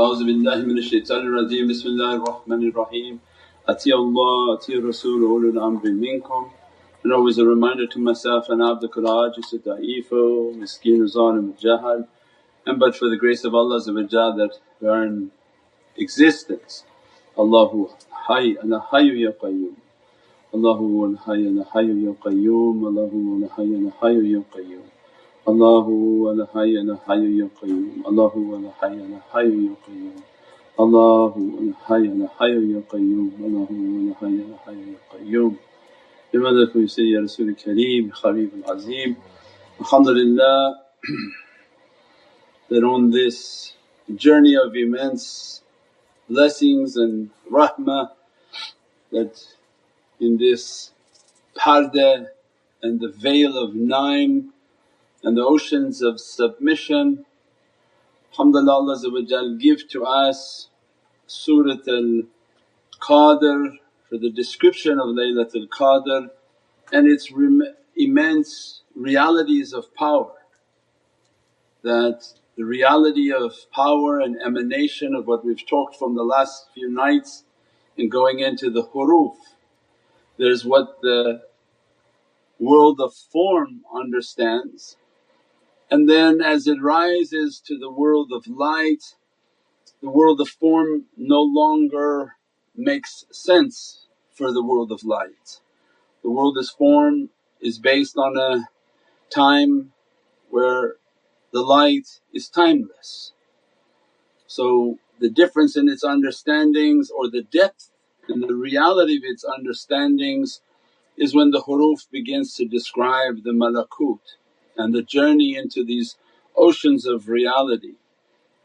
أعوذ بالله من الشيطان الرجيم بسم الله الرحمن الرحيم أطيع الله أطيع الرسول أولي الأمر منكم and always a reminder to myself and abdukul ajis da'ifu, miskeen zalim jahal and but for the grace of Allah that we are in existence. Allahu hayy ana hayyu ya qayyum Allahu al hayy ana hayyu ya qayyum Allahu al hayy ana hayyu ya qayyum الله هو الحي الحي القيوم الله هو الحي الحي القيوم الله هو الحي الحي القيوم الله هو الحي الحي القيوم لماذا في سيدي رسول الكريم حبيب العظيم الحمد لله that on this journey of immense blessings and rahmah that in this parda and the veil of nine and the oceans of submission alhamdulillah Allah give to us Surat al-Qadr for the description of Laylatul Qadr and its immense realities of power. That the reality of power and emanation of what we've talked from the last few nights and going into the huruf. There's what the world of form understands and then as it rises to the world of light, the world of form no longer makes sense for the world of light. The world is form is based on a time where the light is timeless. So the difference in its understandings or the depth and the reality of its understandings is when the huruf begins to describe the malakut and the journey into these oceans of reality.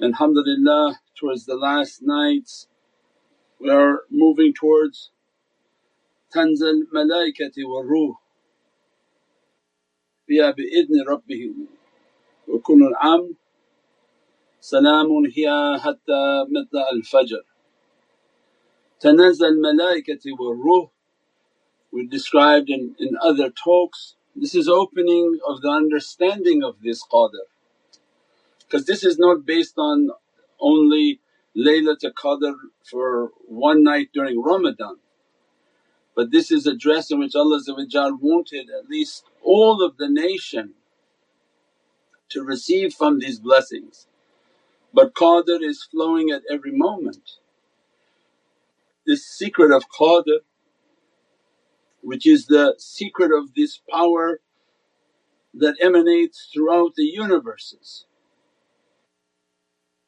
And alhamdulillah towards the last nights we are moving towards tanzil malaikati wa ruh. Biya bi'idni rabbihim wa kunul am salamun hiya hatta mitla al-fajr. Tanazal malaikati wa ruh we described in, in other talks this is opening of the understanding of this qadr because this is not based on only Laylatul Qadr for one night during Ramadan but this is a dress in which Allah wanted at least all of the nation to receive from these blessings. But Qadr is flowing at every moment. This secret of Qadr which is the secret of this power that emanates throughout the universes.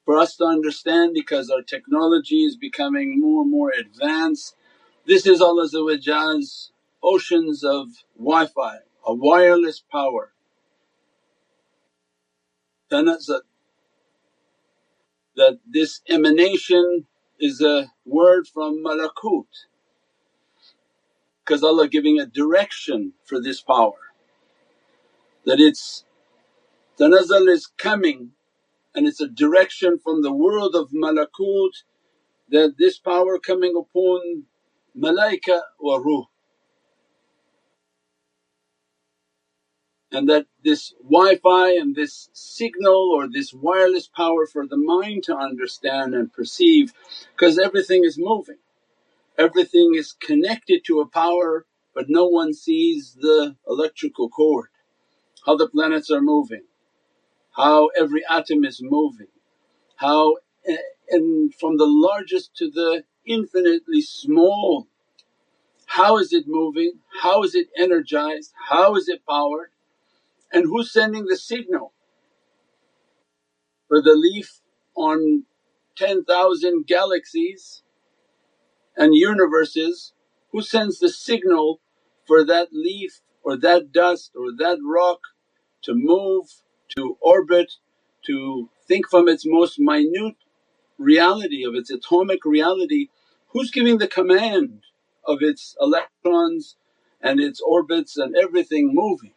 For us to understand because our technology is becoming more and more advanced this is Allah's oceans of Wi-Fi, a wireless power. That this emanation is a word from malakut because Allah giving a direction for this power that it's tanazzal is coming and it's a direction from the world of malakut that this power coming upon malaika wa ruh. And that this Wi-Fi and this signal or this wireless power for the mind to understand and perceive because everything is moving, everything is connected to a power but no one sees the electrical cord, how the planets are moving, how every atom is moving, how eh, and from the largest to the infinitely small. How is it moving? How is it energized? How is it powered? And who's sending the signal? For the leaf on 10,000 galaxies and universes, who sends the signal for that leaf or that dust or that rock to move, to orbit, to think from its most minute reality of its atomic reality Who's giving the command of its electrons and its orbits and everything moving?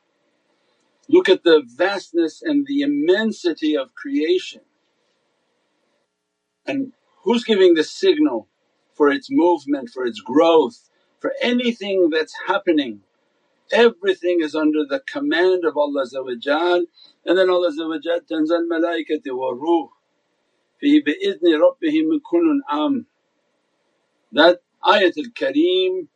Look at the vastness and the immensity of creation and who's giving the signal for its movement, for its growth, for anything that's happening. Everything is under the command of Allah and then Allah tanzal malaikati wa ruh fihi bi'idni rabbihim kunun am. That ayatul kareem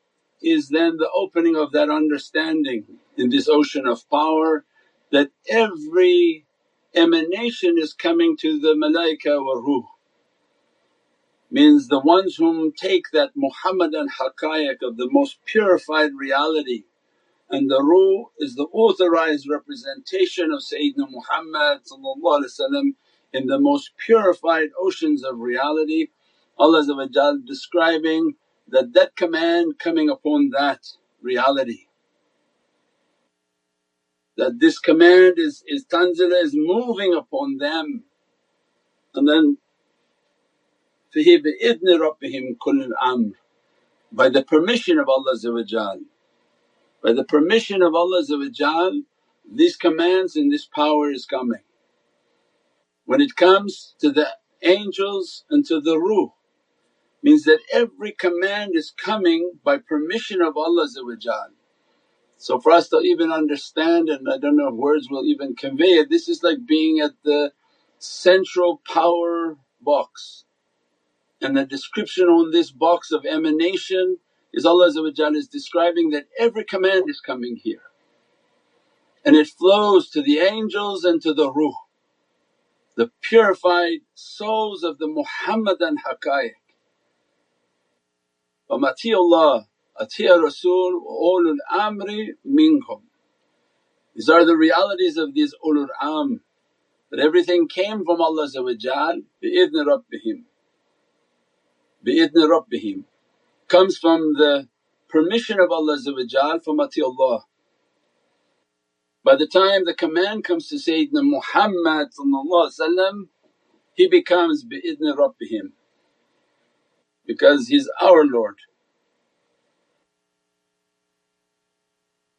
is then the opening of that understanding in this ocean of power that every emanation is coming to the malaika wa ruh means the ones whom take that Muhammadan haqqaiq of the most purified reality and the ruh is the authorized representation of Sayyidina Muhammad in the most purified oceans of reality. Allah describing that that command coming upon that reality. That this command is, is tanzila is moving upon them and then فِهِ بِإِذْنِ رَبِّهِمْ كُلُّ الْأَمْرِ by the permission of Allah by the permission of Allah these commands and this power is coming. When it comes to the angels and to the ruh means that every command is coming by permission of Allah So for us to even understand and I don't know if words will even convey it, this is like being at the central power box and the description on this box of emanation is Allah is describing that every command is coming here and it flows to the angels and to the ruh, the purified souls of the Muhammadan haqqaiq. Allah, atiya Rasul ulul amri minkum. These are the realities of these ulul am that everything came from Allah bi-idhni rabbihim, bi-idhni rabbihim comes from the permission of Allah from Allah. By the time the command comes to Sayyidina Muhammad he becomes bi-idhni rabbihim because he's our Lord.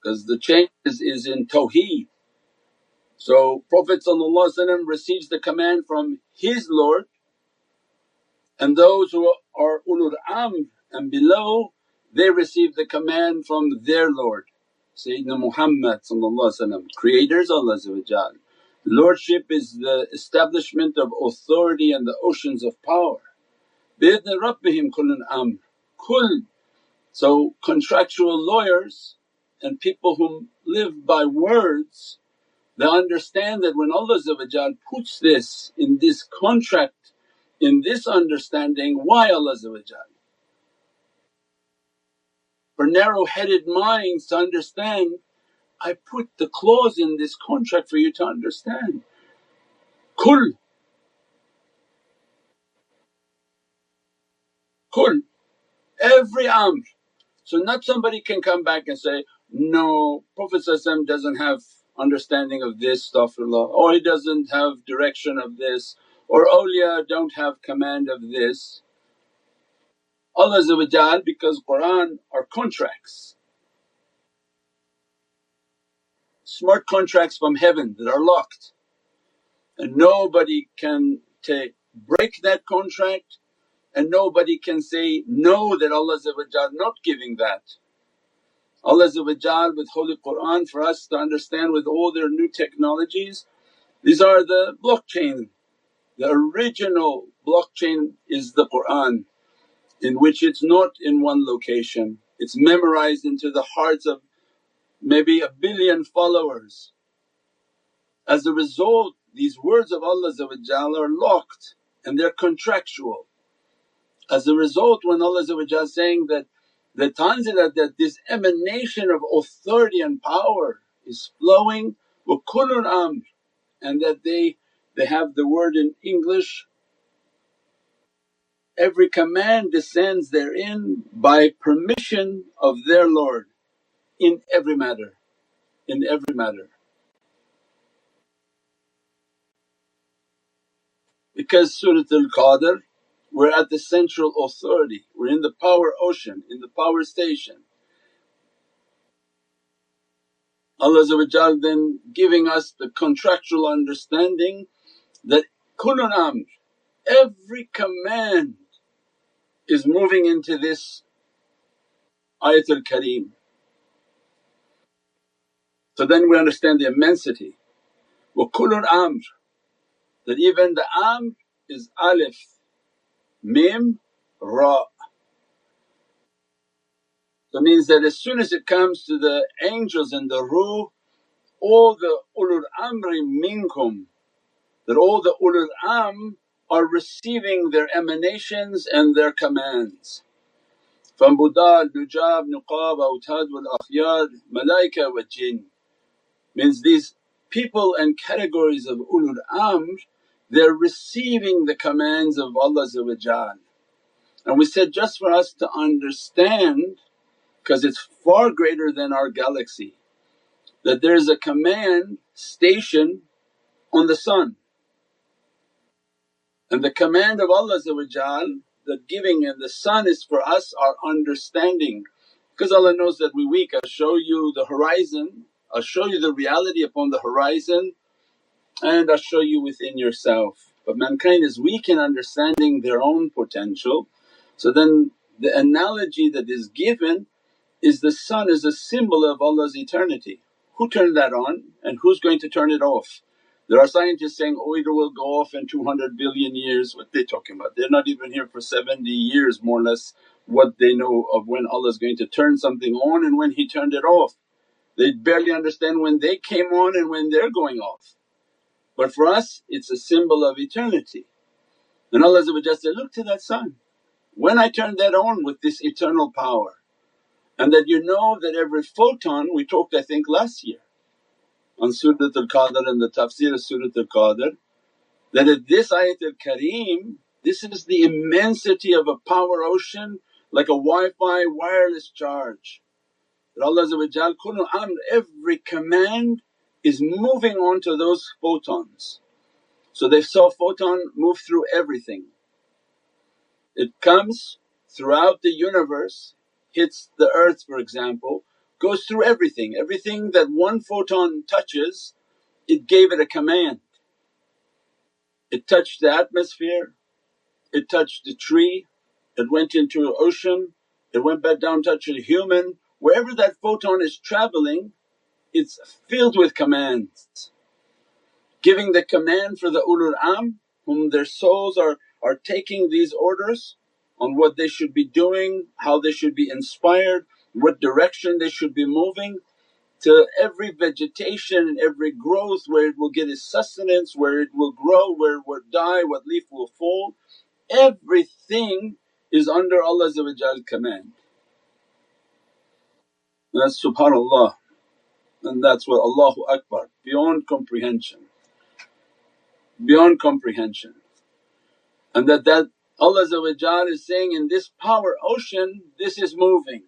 Because the change is, is in tawheed. So Prophet receives the command from his Lord and those who are ulul amr and below, they receive the command from their Lord, Sayyidina Muhammad creators Allah Lordship is the establishment of authority and the oceans of power. Bi'idni Rabbihim kullun amr, kull. So contractual lawyers and people who live by words they understand that when Allah puts this in this contract in this understanding, why Allah for narrow-headed minds to understand, I put the clause in this contract for you to understand. Kul Kul every amr. So not somebody can come back and say, no Prophet doesn't have understanding of this astaghfirullah or he doesn't have direction of this or awliya don't have command of this. Allah because Qur'an are contracts, smart contracts from heaven that are locked and nobody can take break that contract and nobody can say no that Allah not giving that. Allah with Holy Qur'an for us to understand with all their new technologies, these are the blockchain. The original blockchain is the Qur'an in which it's not in one location, it's memorized into the hearts of maybe a billion followers. As a result these words of Allah are locked and they're contractual. As a result when Allah is saying that the tanzila that this emanation of authority and power is flowing wa kullun amr and that they, they have the word in English every command descends therein by permission of their Lord in every matter, in every matter. Because Surat al-Qadr we're at the central authority, we're in the power ocean, in the power station. Allah then giving us the contractual understanding that kullun amr, every command is moving into this ayatul kareem. So then we understand the immensity. Wa kullun amr that even the amr is alif, mim, ra. So means that as soon as it comes to the angels and the ruh, all the ulul amri minkum, that all the ulul am are receiving their emanations and their commands. From Budal, Nujab, Nuqab, Awtad wal Akhyar, Malaika wa Jinn. Means these people and categories of ulul amr they're receiving the commands of Allah and we said just for us to understand because it's far greater than our galaxy that there's a command station on the sun and the command of Allah the giving and the sun is for us our understanding because Allah knows that we weak. I'll show you the horizon, I'll show you the reality upon the horizon and I'll show you within yourself. But mankind is weak in understanding their own potential. So then the analogy that is given is the sun is a symbol of Allah's eternity. Who turned that on and who's going to turn it off? There are scientists saying, it will go off in 200 billion years. What they talking about? They're not even here for 70 years more or less what they know of when Allah is going to turn something on and when He turned it off. They barely understand when they came on and when they're going off. But for us it's a symbol of eternity. And Allah said, look to that sun, when I turned that on with this eternal power and that you know that every photon we talked I think last year on Surat al-Qadr and the tafsir of Surat al-Qadr that at this ayat al-Kareem this is the immensity of a power ocean like a Wi-Fi wireless charge. That Allah kullu amr every command is moving on to those photons. So they saw photon move through everything. It comes throughout the universe, hits the earth for example, goes through everything. Everything that one photon touches it gave it a command. It touched the atmosphere, it touched the tree, it went into an ocean, it went back down touched a human. Wherever that photon is travelling it's filled with commands. Giving the command for the ulul am whom their souls are, are taking these orders on what they should be doing, how they should be inspired, what direction they should be moving to every vegetation every growth where it will get its sustenance, where it will grow, where it will die, what leaf will fall. Everything is under Allah's command. That's subhanAllah and that's what Allahu Akbar, beyond comprehension, beyond comprehension. And that that Allah is saying in this power ocean this is moving,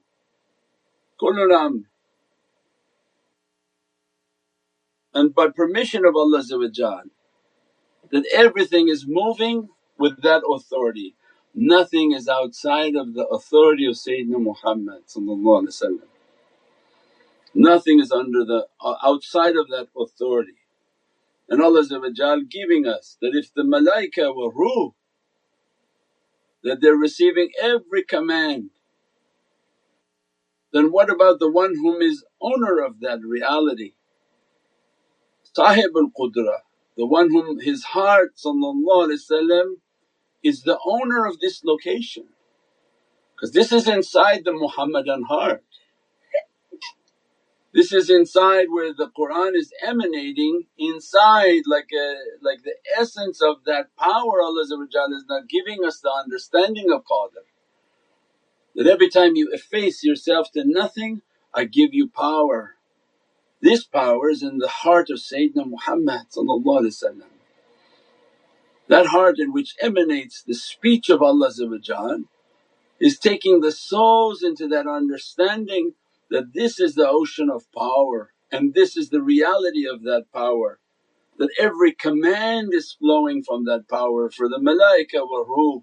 kullun And by permission of Allah that everything is moving with that authority. Nothing is outside of the authority of Sayyidina Muhammad Nothing is under the uh, outside of that authority. And Allah giving us that if the malaika were ruh that they're receiving every command then what about the one whom is owner of that reality? Sahib al-Qudra, the one whom his heart is the owner of this location because this is inside the Muhammadan heart. This is inside where the Qur'an is emanating inside like a like the essence of that power Allah is now giving us the understanding of Qadr. That every time you efface yourself to nothing I give you power. This power is in the heart of Sayyidina Muhammad That heart in which emanates the speech of Allah is taking the souls into that understanding that this is the ocean of power and this is the reality of that power. That every command is flowing from that power for the malaika wa ruh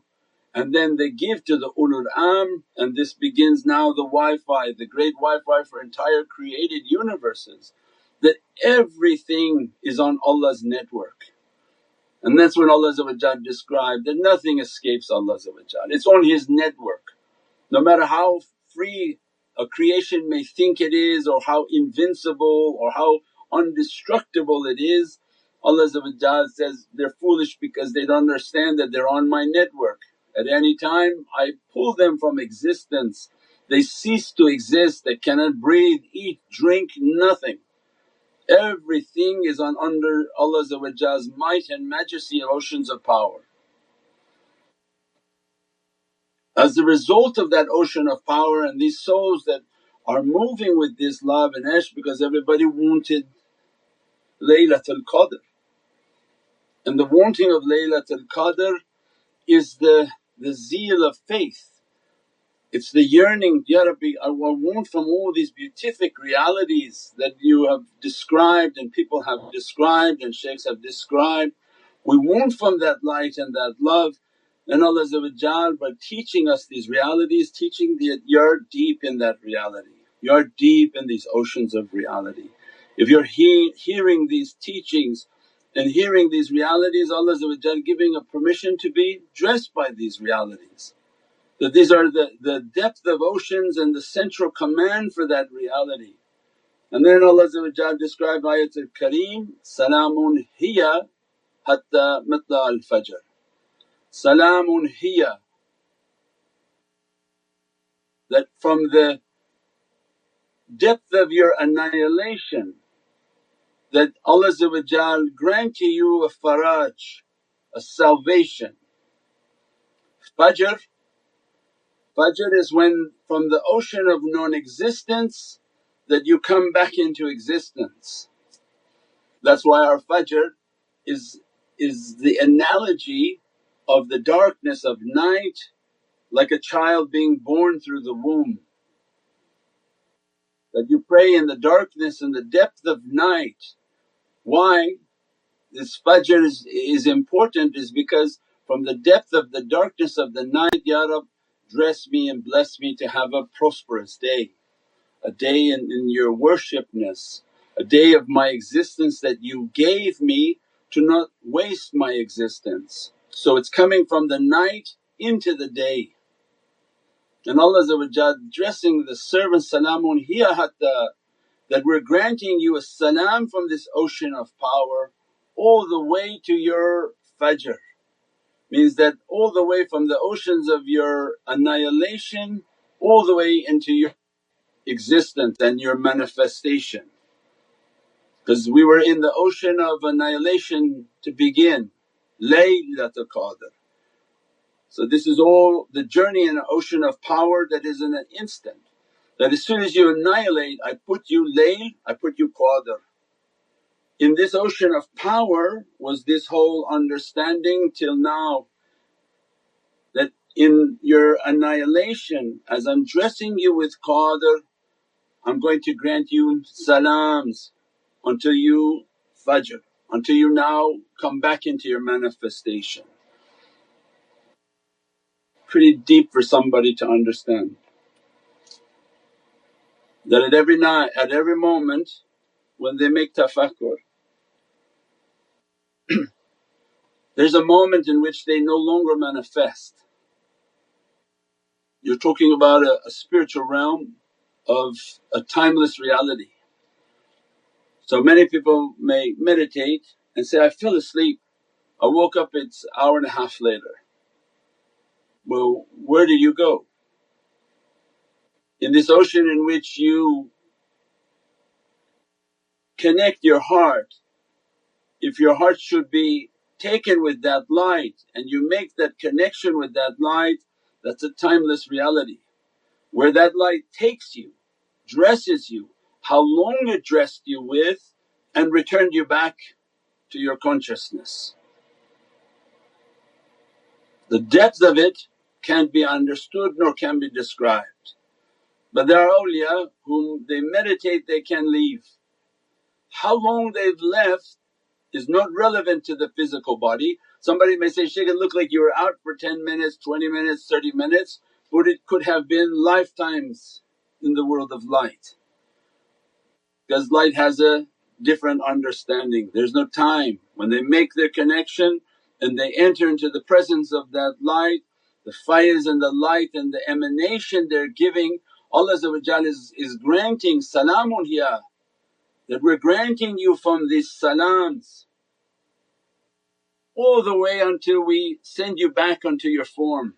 and then they give to the ulul am and this begins now the Wi-Fi, the great Wi-Fi for entire created universes that everything is on Allah's network. And that's when Allah described that nothing escapes Allah it's on His network. No matter how free a creation may think it is or how invincible or how undestructible it is, Allah says, they're foolish because they don't understand that they're on my network. At any time I pull them from existence, they cease to exist, they cannot breathe, eat, drink, nothing. Everything is on under Allah's might and majesty and oceans of power. As a result of that ocean of power and these souls that are moving with this love and ishq because everybody wanted Laylatul Qadr. And the wanting of Laylatul Qadr is the, the zeal of faith. It's the yearning, Ya Rabbi I want from all these beatific realities that you have described and people have described and shaykhs have described. We want from that light and that love and Allah by teaching us these realities, teaching that you're deep in that reality, you're deep in these oceans of reality. If you're he- hearing these teachings and hearing these realities, Allah giving a permission to be dressed by these realities. That these are the, the depth of oceans and the central command for that reality. And then Allah described ayatul kareem, Salamun hiya hatta matla al fajr. Salamun hiya that from the depth of your annihilation that Allah grant to you a faraj, a salvation. Fajr, Fajr is when from the ocean of non-existence that you come back into existence. That's why our Fajr is, is the analogy of the darkness of night like a child being born through the womb. That you pray in the darkness and the depth of night. Why this Fajr is, is important is because from the depth of the darkness of the night, Ya Rab dress me and bless me to have a prosperous day, a day in, in your worshipness, a day of my existence that you gave me to not waste my existence. So it's coming from the night into the day. And Allah addressing the servant, Salamun hiya hatta that we're granting you a salam from this ocean of power all the way to your fajr. Means that all the way from the oceans of your annihilation all the way into your existence and your manifestation. Because we were in the ocean of annihilation to begin Laylatul Qadr. So this is all the journey in an ocean of power that is in an instant. That as soon as you annihilate, I put you layl, I put you qadr. In this ocean of power was this whole understanding till now that in your annihilation as I'm dressing you with qadr, I'm going to grant you salams until you fajr until you now come back into your manifestation. Pretty deep for somebody to understand. That at every night, at every moment when they make tafakkur, there's a moment in which they no longer manifest. You're talking about a, a spiritual realm of a timeless reality. So many people may meditate and say, I fell asleep, I woke up it's hour and a half later. Well, where did you go? In this ocean in which you connect your heart, if your heart should be taken with that light and you make that connection with that light, that's a timeless reality. Where that light takes you, dresses you, how long it dressed you with and returned you back to your consciousness. The depth of it can't be understood nor can be described. But there are awliya uh, whom they meditate they can leave. How long they've left is not relevant to the physical body. Somebody may say, Shaykh it looked like you were out for 10 minutes, 20 minutes, 30 minutes but it could have been lifetimes in the world of light because light has a different understanding. There's no time. When they make their connection and they enter into the presence of that light, the fires and the light and the emanation they're giving, Allah is, is granting salamun hiya that we're granting you from these salams all the way until we send you back unto your form.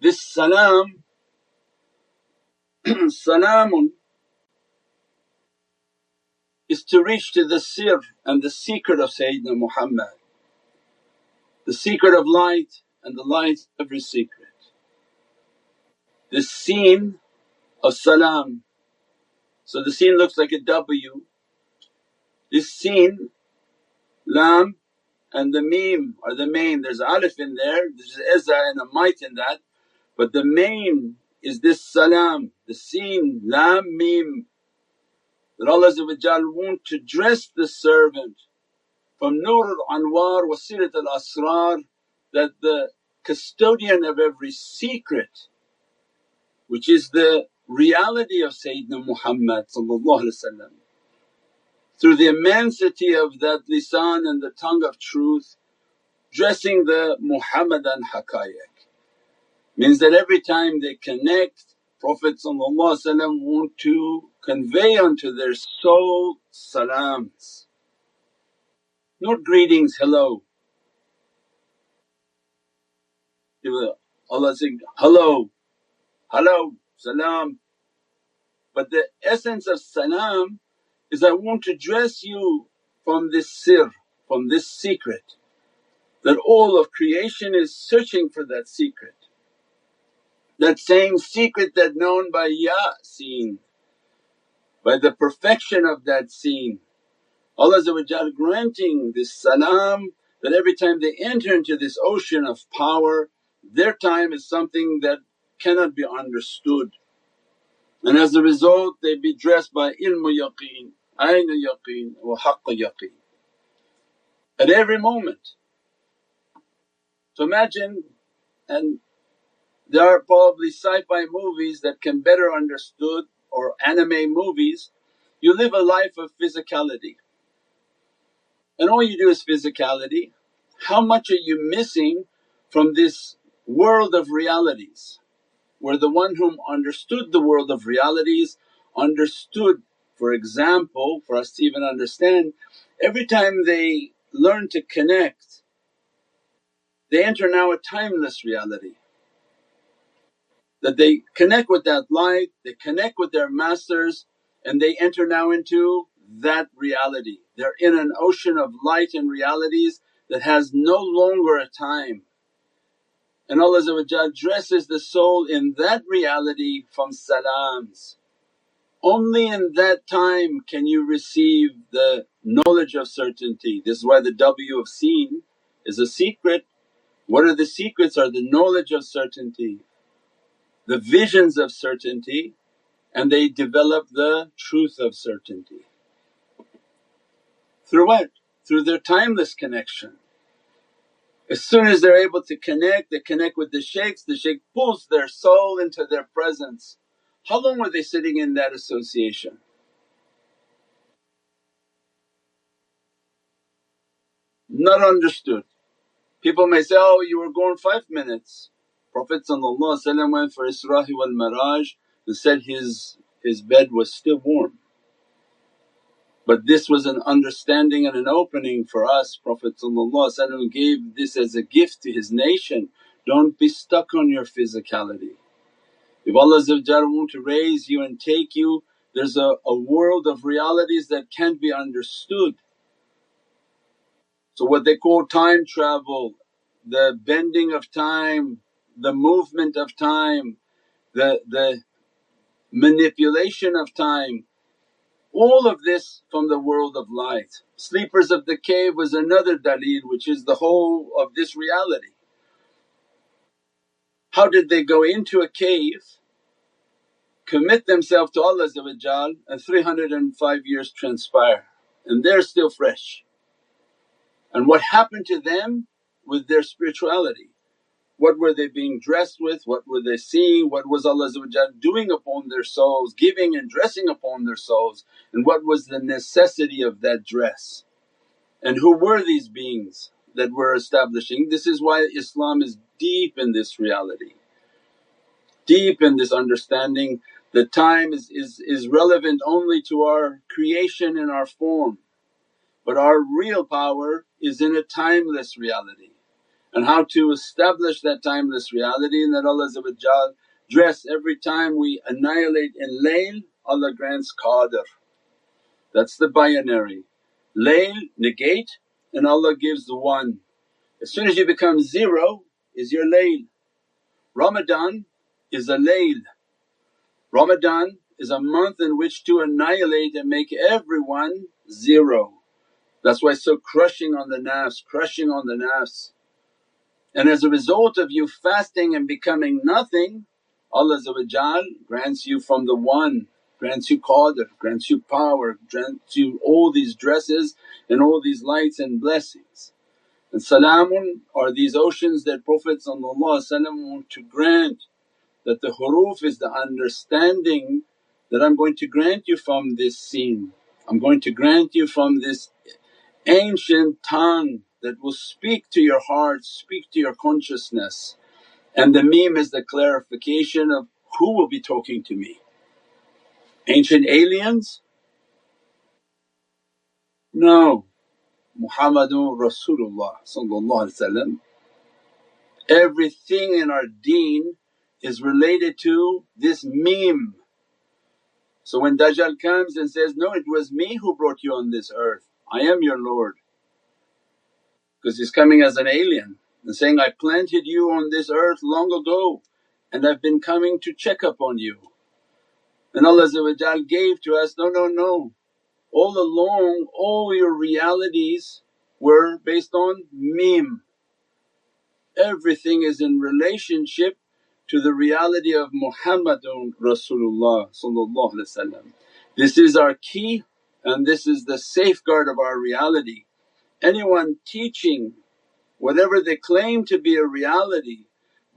This salam, salamun is to reach to the sir and the secret of Sayyidina Muhammad, the secret of light and the light of every secret. This seen of salam, so the seen looks like a W. This seen, lam and the meme are the main, there's alif in there, there's izza and a might in that but the main is this salam, the seen, lam, mim that Allah want to dress the servant from Nur al-Anwar Wasilat al-Asrar that the custodian of every secret which is the reality of Sayyidina Muhammad through the immensity of that lisan and the tongue of truth dressing the Muhammadan haqqaiq means that every time they connect Prophet want to convey unto their soul salams, not greetings, hello. Allah saying, hello, hello, salam. But the essence of salam is I want to dress you from this sir, from this secret that all of creation is searching for that secret that same secret that known by Ya seen, by the perfection of that seen. Allah granting this salam that every time they enter into this ocean of power their time is something that cannot be understood and as a result they be dressed by ilmu yaqeen, ayna yaqeen wa haqqa yaqeen at every moment. So imagine and there are probably sci-fi movies that can better understood or anime movies. You live a life of physicality and all you do is physicality. How much are you missing from this world of realities where the one whom understood the world of realities understood for example for us to even understand every time they learn to connect they enter now a timeless reality that they connect with that light, they connect with their masters and they enter now into that reality. They're in an ocean of light and realities that has no longer a time. And Allah dresses the soul in that reality from salams. Only in that time can you receive the knowledge of certainty. This is why the W of seen is a secret. What are the secrets? Are the knowledge of certainty the visions of certainty and they develop the truth of certainty. Through what? Through their timeless connection. As soon as they're able to connect, they connect with the shaykhs, the shaykh pulls their soul into their presence. How long were they sitting in that association? Not understood. People may say, oh you were gone five minutes. Prophet went for Isra wal Miraj and said his, his bed was still warm. But this was an understanding and an opening for us. Prophet gave this as a gift to his nation, don't be stuck on your physicality. If Allah want to raise you and take you, there's a, a world of realities that can't be understood. So what they call time travel, the bending of time, the movement of time, the, the manipulation of time, all of this from the world of light. Sleepers of the cave was another dalil which is the whole of this reality. How did they go into a cave, commit themselves to Allah and 305 years transpire and they're still fresh. And what happened to them with their spirituality? What were they being dressed with? What were they seeing? What was Allah doing upon their souls, giving and dressing upon their souls and what was the necessity of that dress? And who were these beings that we're establishing? This is why Islam is deep in this reality, deep in this understanding that time is, is, is relevant only to our creation and our form, but our real power is in a timeless reality. And how to establish that timeless reality and that Allah dress every time we annihilate in layl Allah grants qadr. That's the binary. Layl negate and Allah gives the one. As soon as you become zero is your layl. Ramadan is a layl. Ramadan is a month in which to annihilate and make everyone zero. That's why so crushing on the nafs, crushing on the nafs. And as a result of you fasting and becoming nothing, Allah grants you from the One grants you qadr, grants you power, grants you all these dresses and all these lights and blessings. And salamun are these oceans that Prophet want to grant that the huruf is the understanding that I'm going to grant you from this seen. I'm going to grant you from this ancient tongue that will speak to your heart, speak to your consciousness. And the meme is the clarification of who will be talking to me. Ancient aliens? No, Muhammadun Rasulullah Everything in our deen is related to this meme. So when Dajjal comes and says, no it was me who brought you on this earth, I am your Lord because he's coming as an alien and saying, I planted you on this earth long ago and I've been coming to check up on you. And Allah gave to us, no, no, no. All along all your realities were based on meme. Everything is in relationship to the reality of Muhammadun Rasulullah This is our key and this is the safeguard of our reality. Anyone teaching whatever they claim to be a reality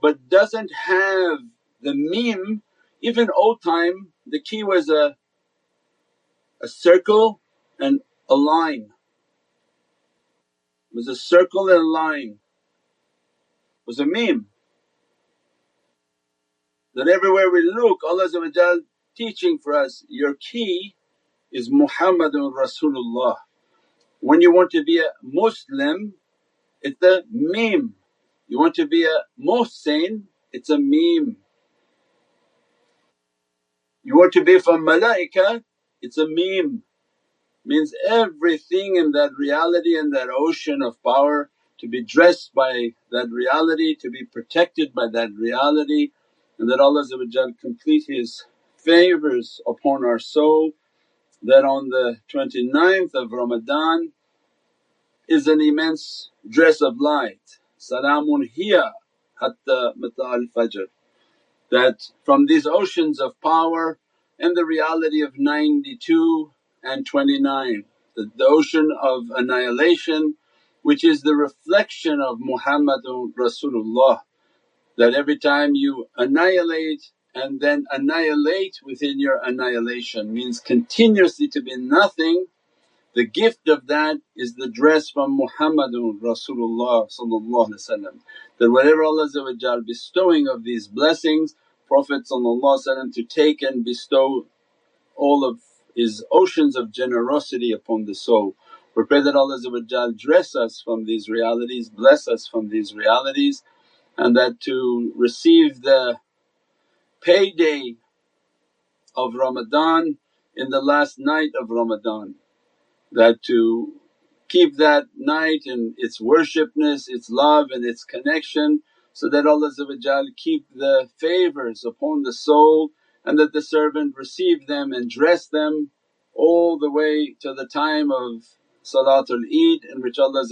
but doesn't have the meme, even old time the key was a, a circle and a line. It was a circle and a line, it was a meme. That everywhere we look Allah teaching for us, your key is Muhammadun Rasulullah. When you want to be a Muslim it's a meme, you want to be a Muhsin it's a meme. You want to be from malaika, it's a meme. Means everything in that reality and that ocean of power to be dressed by that reality, to be protected by that reality and that Allah complete His favours upon our soul that on the 29th of Ramadan is an immense dress of light. Salamun hiya hatta mata'al fajr that from these oceans of power and the reality of 92 and 29, the, the ocean of annihilation which is the reflection of Muhammadun Rasulullah that every time you annihilate and then annihilate within your annihilation means continuously to be nothing the gift of that is the dress from Muhammadun Rasulullah that whatever Allah bestowing of these blessings Prophet to take and bestow all of his oceans of generosity upon the soul. We pray that Allah dress us from these realities, bless us from these realities and that to receive the payday of Ramadan in the last night of Ramadan that to keep that night and its worshipness, its love and its connection so that Allah keep the favours upon the soul and that the servant receive them and dress them all the way to the time of Salatul Eid in which Allah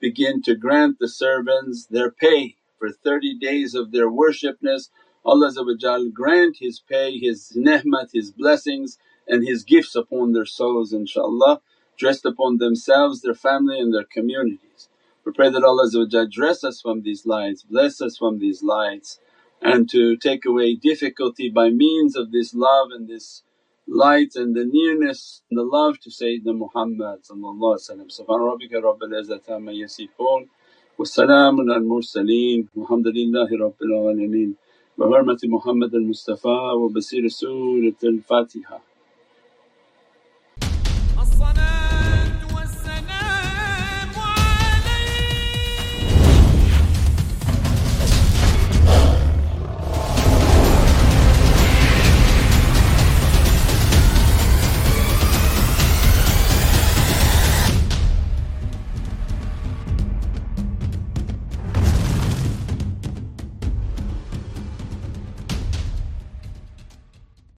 begin to grant the servants their pay for 30 days of their worshipness. Allah grant His pay, His ni'mat, His blessings and His gifts upon their souls inshaAllah, dressed upon themselves, their family and their communities. We pray that Allah dress us from these lights, bless us from these lights and to take away difficulty by means of this love and this light and the nearness and the love to Sayyidina Muhammad Subhana rabbika rabbil izzati amma yasifoon wa salaamun al mursaleen walhamdulillahi rabbil alameen bi hurmati Muhammad al Mustafa wa